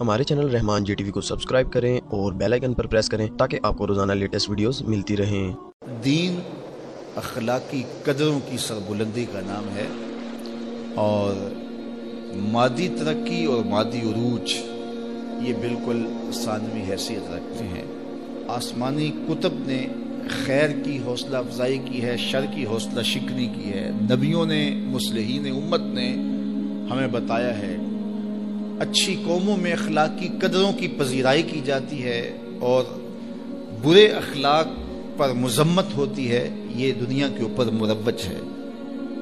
ہمارے چینل رحمان جی T V کو subscribe کریں اور بیل آئکن پر پریس کریں تاکہ آپ کو روزانہ لیٹسٹ ویڈیوز ملتی رہیں۔ دین اخلاقی قدروں کی سربلندی کا نام ہے اور مادی ترقی اور مادی عروج یہ بالکل ثانوی حیثیت رکھتے ہیں۔ آسمانی کتب نے خیر کی حوصلہ افزائی کی ہے، شر کی حوصلہ شکنی کی ہے۔ نبیوں نے مسلحین امت نے ہمیں بتایا ہے اچھی قوموں میں اخلاقی قدروں کی پذیرائی کی جاتی ہے اور برے اخلاق پر مذمت ہوتی ہے، یہ دنیا کے اوپر مروج ہے۔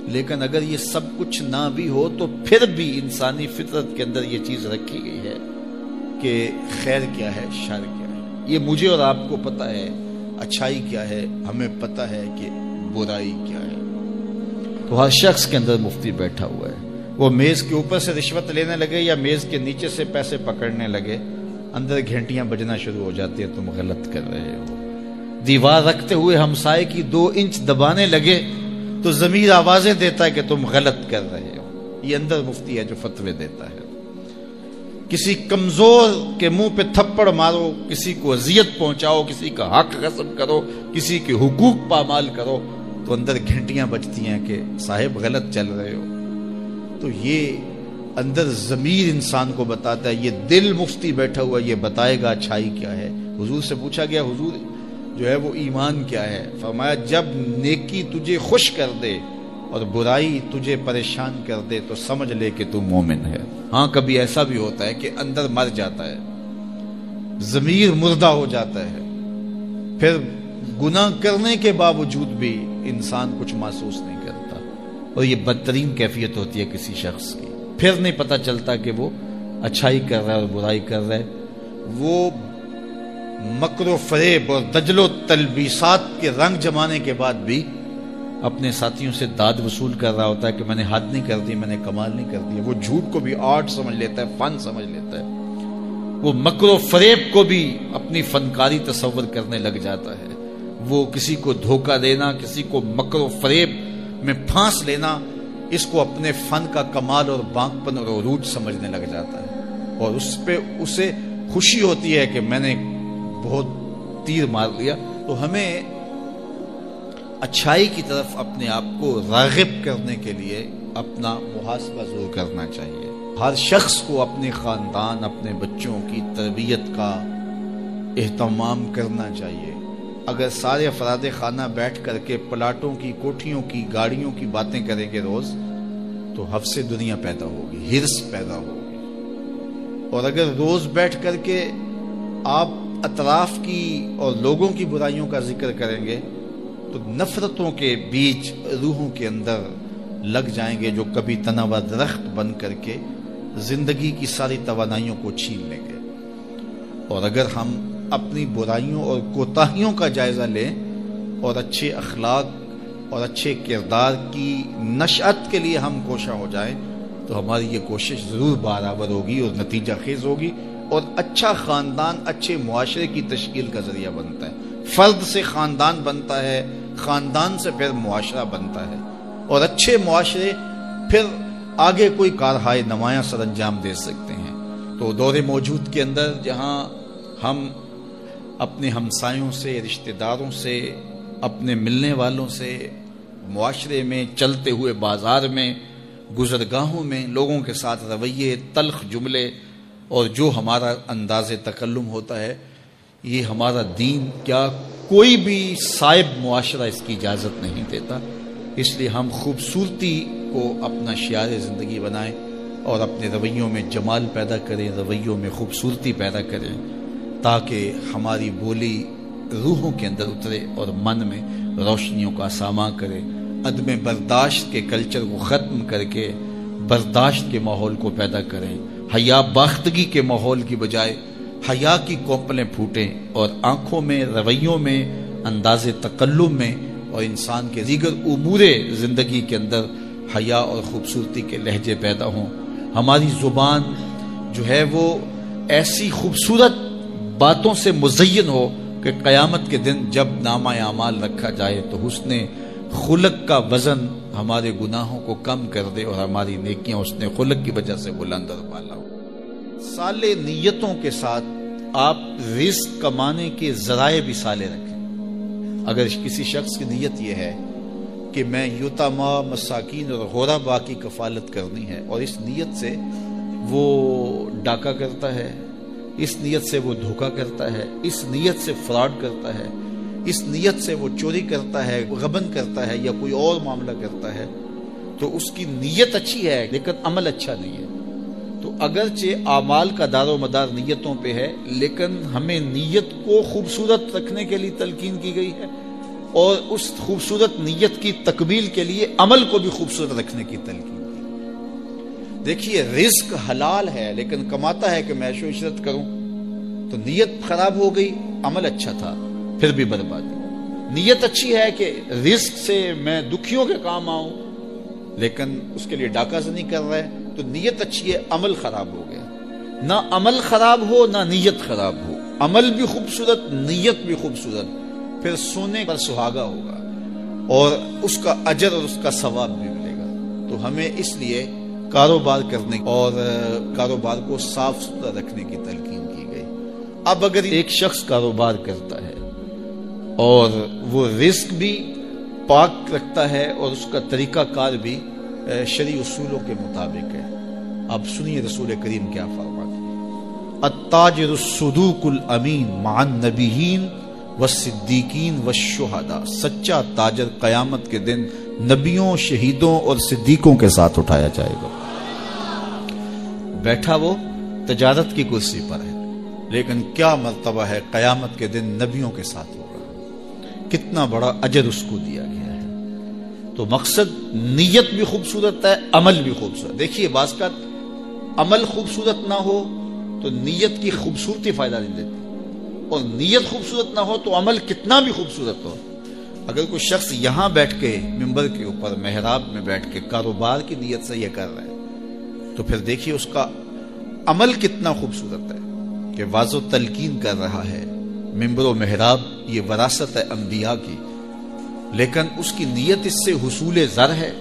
لیکن اگر یہ سب کچھ نہ بھی ہو، تو پھر بھی انسانی فطرت کے اندر یہ چیز رکھی گئی ہے کہ خیر کیا ہے، شر کیا ہے۔ یہ مجھے اور آپ کو پتہ ہے، اچھائی کیا ہے، ہمیں پتہ ہے کہ برائی کیا ہے۔ تو ہر شخص کے اندر مفتی بیٹھا ہوا ہے۔ وہ میز کے اوپر سے رشوت لینے لگے یا میز کے نیچے سے پیسے پکڑنے لگے؟ اندر گھنٹیاں بجنا شروع ہو جاتی ہے تم غلط کر رہے ہو۔ دیوار رکھتے ہوئے ہمسائے کی دو انچ دبانے لگے، تو ضمیر آوازیں دیتا ہے کہ تم غلط کر رہے ہو۔ یہ اندر مفتی ہے جو فتوے دیتا ہے۔ کسی کمزور کے منہ پہ تھپڑ مارو، کسی کو اذیت پہنچاؤ، کسی کا حق غصب کرو، کسی کے حقوق پامال کرو، تو اندر گھنٹیاں بجتی ہیں کہ صاحب غلط چل رہے ہو۔ تو یہ اندر ضمیر انسان کو بتاتا ہے، یہ دل مفتی بیٹھا ہوا یہ بتائے گا اچھائی کیا ہے۔ حضور سے پوچھا گیا، حضور جو ہے وہ ایمان کیا ہے؟ فرمایا، جب نیکی تجھے خوش کر دے اور برائی تجھے پریشان کر دے تو سمجھ لے کہ تو مومن ہے۔ ہاں کبھی ایسا بھی ہوتا ہے کہ اندر مر جاتا ہے، ضمیر مردہ ہو جاتا ہے۔ پھر گناہ کرنے کے باوجود بھی انسان کچھ محسوس نہیں اور یہ بدترین کیفیت ہوتی ہے کسی شخص کی۔ پھر نہیں پتہ چلتا کہ وہ اچھائی کر رہا ہے اور برائی کر رہا ہے۔ وہ مکر و فریب اور دجل و تلبیسات کے رنگ جمانے کے بعد بھی اپنے ساتھیوں سے داد وصول کر رہا ہوتا ہے کہ میں نے حد نہیں کر دی، میں نے کمال نہیں کر دی۔ وہ جھوٹ کو بھی آرٹ سمجھ لیتا ہے، فن سمجھ لیتا ہے۔ وہ مکر و فریب کو بھی اپنی فنکاری تصور کرنے لگ جاتا ہے۔ وہ کسی کو دھوکہ دینا، کسی کو مکر و فریب میں پھانس لینا، اس کو اپنے فن کا کمال اور بانک پن اور عروج سمجھنے لگ جاتا ہے۔ اور اس پہ اسے خوشی ہوتی ہے کہ میں نے بہت تیر مار لیا۔ تو ہمیں اچھائی کی طرف اپنے آپ کو راغب کرنے کے لیے اپنا محاسبہ ضرور کرنا چاہیے۔ ہر شخص کو اپنے خاندان، اپنے بچوں کی تربیت کا اہتمام کرنا چاہیے۔ اگر سارے افراد خانہ بیٹھ کر کے پلاٹوں کی، کوٹھیوں کی، گاڑیوں کی باتیں کریں گے روز، تو حف سے دنیا پیدا ہوگی ہرس پیدا ہوگی۔ اور اگر روز بیٹھ کر کے آپ اطراف کی اور لوگوں کی برائیوں کا ذکر کریں گے، تو نفرتوں کے بیچ روحوں کے اندر لگ جائیں گے جو کبھی تنوع درخت بن کر کے زندگی کی ساری توانائیوں کو چھین لیں گے۔ اور اگر ہم اپنی برائیوں اور کوتاہیوں کا جائزہ لیں اور اچھے اخلاق اور اچھے کردار کی نشعت کے لیے ہم کوشاں ہو جائیں تو ہماری یہ کوشش ضرور برابر ہوگی اور نتیجہ خیز ہوگی اور اچھا خاندان اچھے معاشرے کی تشکیل کا ذریعہ بنتا ہے۔ فرد سے خاندان بنتا ہے، خاندان سے پھر معاشرہ بنتا ہے۔ اور اچھے معاشرے پھر آگے کوئی کارہائے نمایاں سر انجام دے سکتے ہیں۔ تو دور موجود کے اندر جہاں ہم اپنے ہمسایوں سے، رشتہ داروں سے، اپنے ملنے والوں سے، معاشرے میں، چلتے ہوئے بازار میں، گزرگاہوں میں لوگوں کے ساتھ رویے، تلخ جملے اور جو ہمارا انداز تکلم ہوتا ہے، یہ ہمارا دین کیا کوئی بھی صاحب معاشرہ اس کی اجازت نہیں دیتا۔ اس لیے ہم خوبصورتی کو اپنا شعار زندگی بنائیں اور اپنے رویوں میں جمال پیدا کریں، رویوں میں خوبصورتی پیدا کریں۔ تاکہ ہماری بولی روحوں کے اندر اترے اور من میں روشنیوں کا ساما کرے، عدم برداشت کے کلچر کو ختم کر کے برداشت کے ماحول کو پیدا کریں۔ حیا باختگی کے ماحول کی بجائے حیا کی کوپلیں پھوٹیں اور آنکھوں میں، رویوں میں، انداز تکلم میں اور انسان کے دیگر امور زندگی کے اندر حیا اور خوبصورتی کے لہجے پیدا ہوں۔ ہماری زبان جو ہے وہ ایسی خوبصورت باتوں سے مزین ہو کہ قیامت کے دن جب نامہ اعمال رکھا جائے تو حسن خلق کا وزن ہمارے گناہوں کو کم کر دے اور ہماری نیکیاں اس نے خلق کی وجہ سے بلند اور بالا ہو۔ سالے نیتوں کے ساتھ آپ رزق کمانے کے ذرائع بھی سالے رکھیں۔ اگر کسی شخص کی نیت یہ ہے کہ میں یوتاما، مساکین اور غورا با کی کفالت کرنی ہے اور اس نیت سے وہ ڈاکہ کرتا ہے اس نیت سے وہ دھوکہ کرتا ہے، اس نیت سے فراڈ کرتا ہے، اس نیت سے وہ چوری کرتا ہے، غبن کرتا ہے یا کوئی اور معاملہ کرتا ہے، تو اس کی نیت اچھی ہے، لیکن عمل اچھا نہیں ہے۔ تو اگرچہ اعمال کا دار و مدار نیتوں پہ ہے، لیکن ہمیں نیت کو خوبصورت رکھنے کے لیے تلقین کی گئی ہے اور اس خوبصورت نیت کی تکمیل کے لیے عمل کو بھی خوبصورت رکھنے کی تلقین۔ دیکھیے، رزق حلال ہے، لیکن کماتا ہے کہ میں و عشرت کروں؟ تو نیت خراب ہو گئی، عمل اچھا تھا، پھر بھی بربادی۔ نیت اچھی ہے کہ رزق سے میں دکھیوں کے کام آؤں، لیکن اس کے لیے ڈاکہ سے نہیں کر رہے، تو نیت اچھی ہے، عمل خراب ہو گیا۔ نہ عمل خراب ہو، نہ نیت خراب ہو۔ عمل بھی خوبصورت، نیت بھی خوبصورت۔ پھر سونے پر سہاگا ہوگا، اور اس کا اجر اور اس کا ثواب بھی ملے گا۔ تو ہمیں اس لیے کاروبار کرنے اور کاروبار کو صاف ستھرا رکھنے کی تلقین کی گئی۔ اب اگر ایک شخص کاروبار کرتا ہے اور وہ رزق بھی پاک رکھتا ہے اور اس کا طریقہ کار بھی شریع اصولوں کے مطابق ہے۔ اب سنیے رسول کریم کیا فرماتے التاجر الصدوق الامین مع النبیین والصدیقین والشہداء۔ سچا تاجر قیامت کے دن نبیوں، شہیدوں اور صدیقوں کے ساتھ اٹھایا جائے گا۔ بیٹھا وہ تجارت کی کرسی پر ہے۔ لیکن کیا مرتبہ ہے قیامت کے دن نبیوں کے ساتھ ہوگا کتنا بڑا اجر اس کو دیا گیا ہے۔ تو مقصد نیت بھی خوبصورت ہے، عمل بھی خوبصورت۔ دیکھیے بعض کا عمل خوبصورت نہ ہو تو نیت کی خوبصورتی فائدہ نہیں دیتی۔ اور نیت خوبصورت نہ ہو تو عمل کتنا بھی خوبصورت ہو۔ اگر کوئی شخص یہاں بیٹھ کے ممبر کے اوپر محراب میں بیٹھ کے کاروبار کی نیت سے یہ کر رہا ہے تو پھر دیکھیے اس کا عمل کتنا خوبصورت ہے کہ واضح تلقین کر رہا ہے۔ ممبر و محراب یہ وراثت ہے انبیاء کی۔ لیکن اس کی نیت اس سے حصول زر ہے۔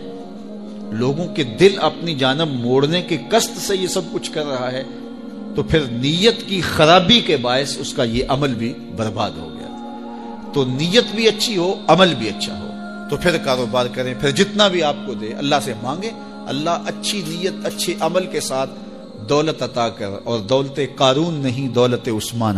لوگوں کے دل اپنی جانب موڑنے کے قصد سے یہ سب کچھ کر رہا ہے۔ تو پھر نیت کی خرابی کے باعث اس کا یہ عمل بھی برباد ہو گیا۔ تو نیت بھی اچھی ہو، عمل بھی اچھا ہو۔ تو پھر کاروبار کریں۔ پھر جتنا بھی آپ کو دے، اللہ سے مانگے اللہ اچھی نیت، اچھے عمل کے ساتھ دولت عطا کر اور دولت قارون نہیں، دولت عثمان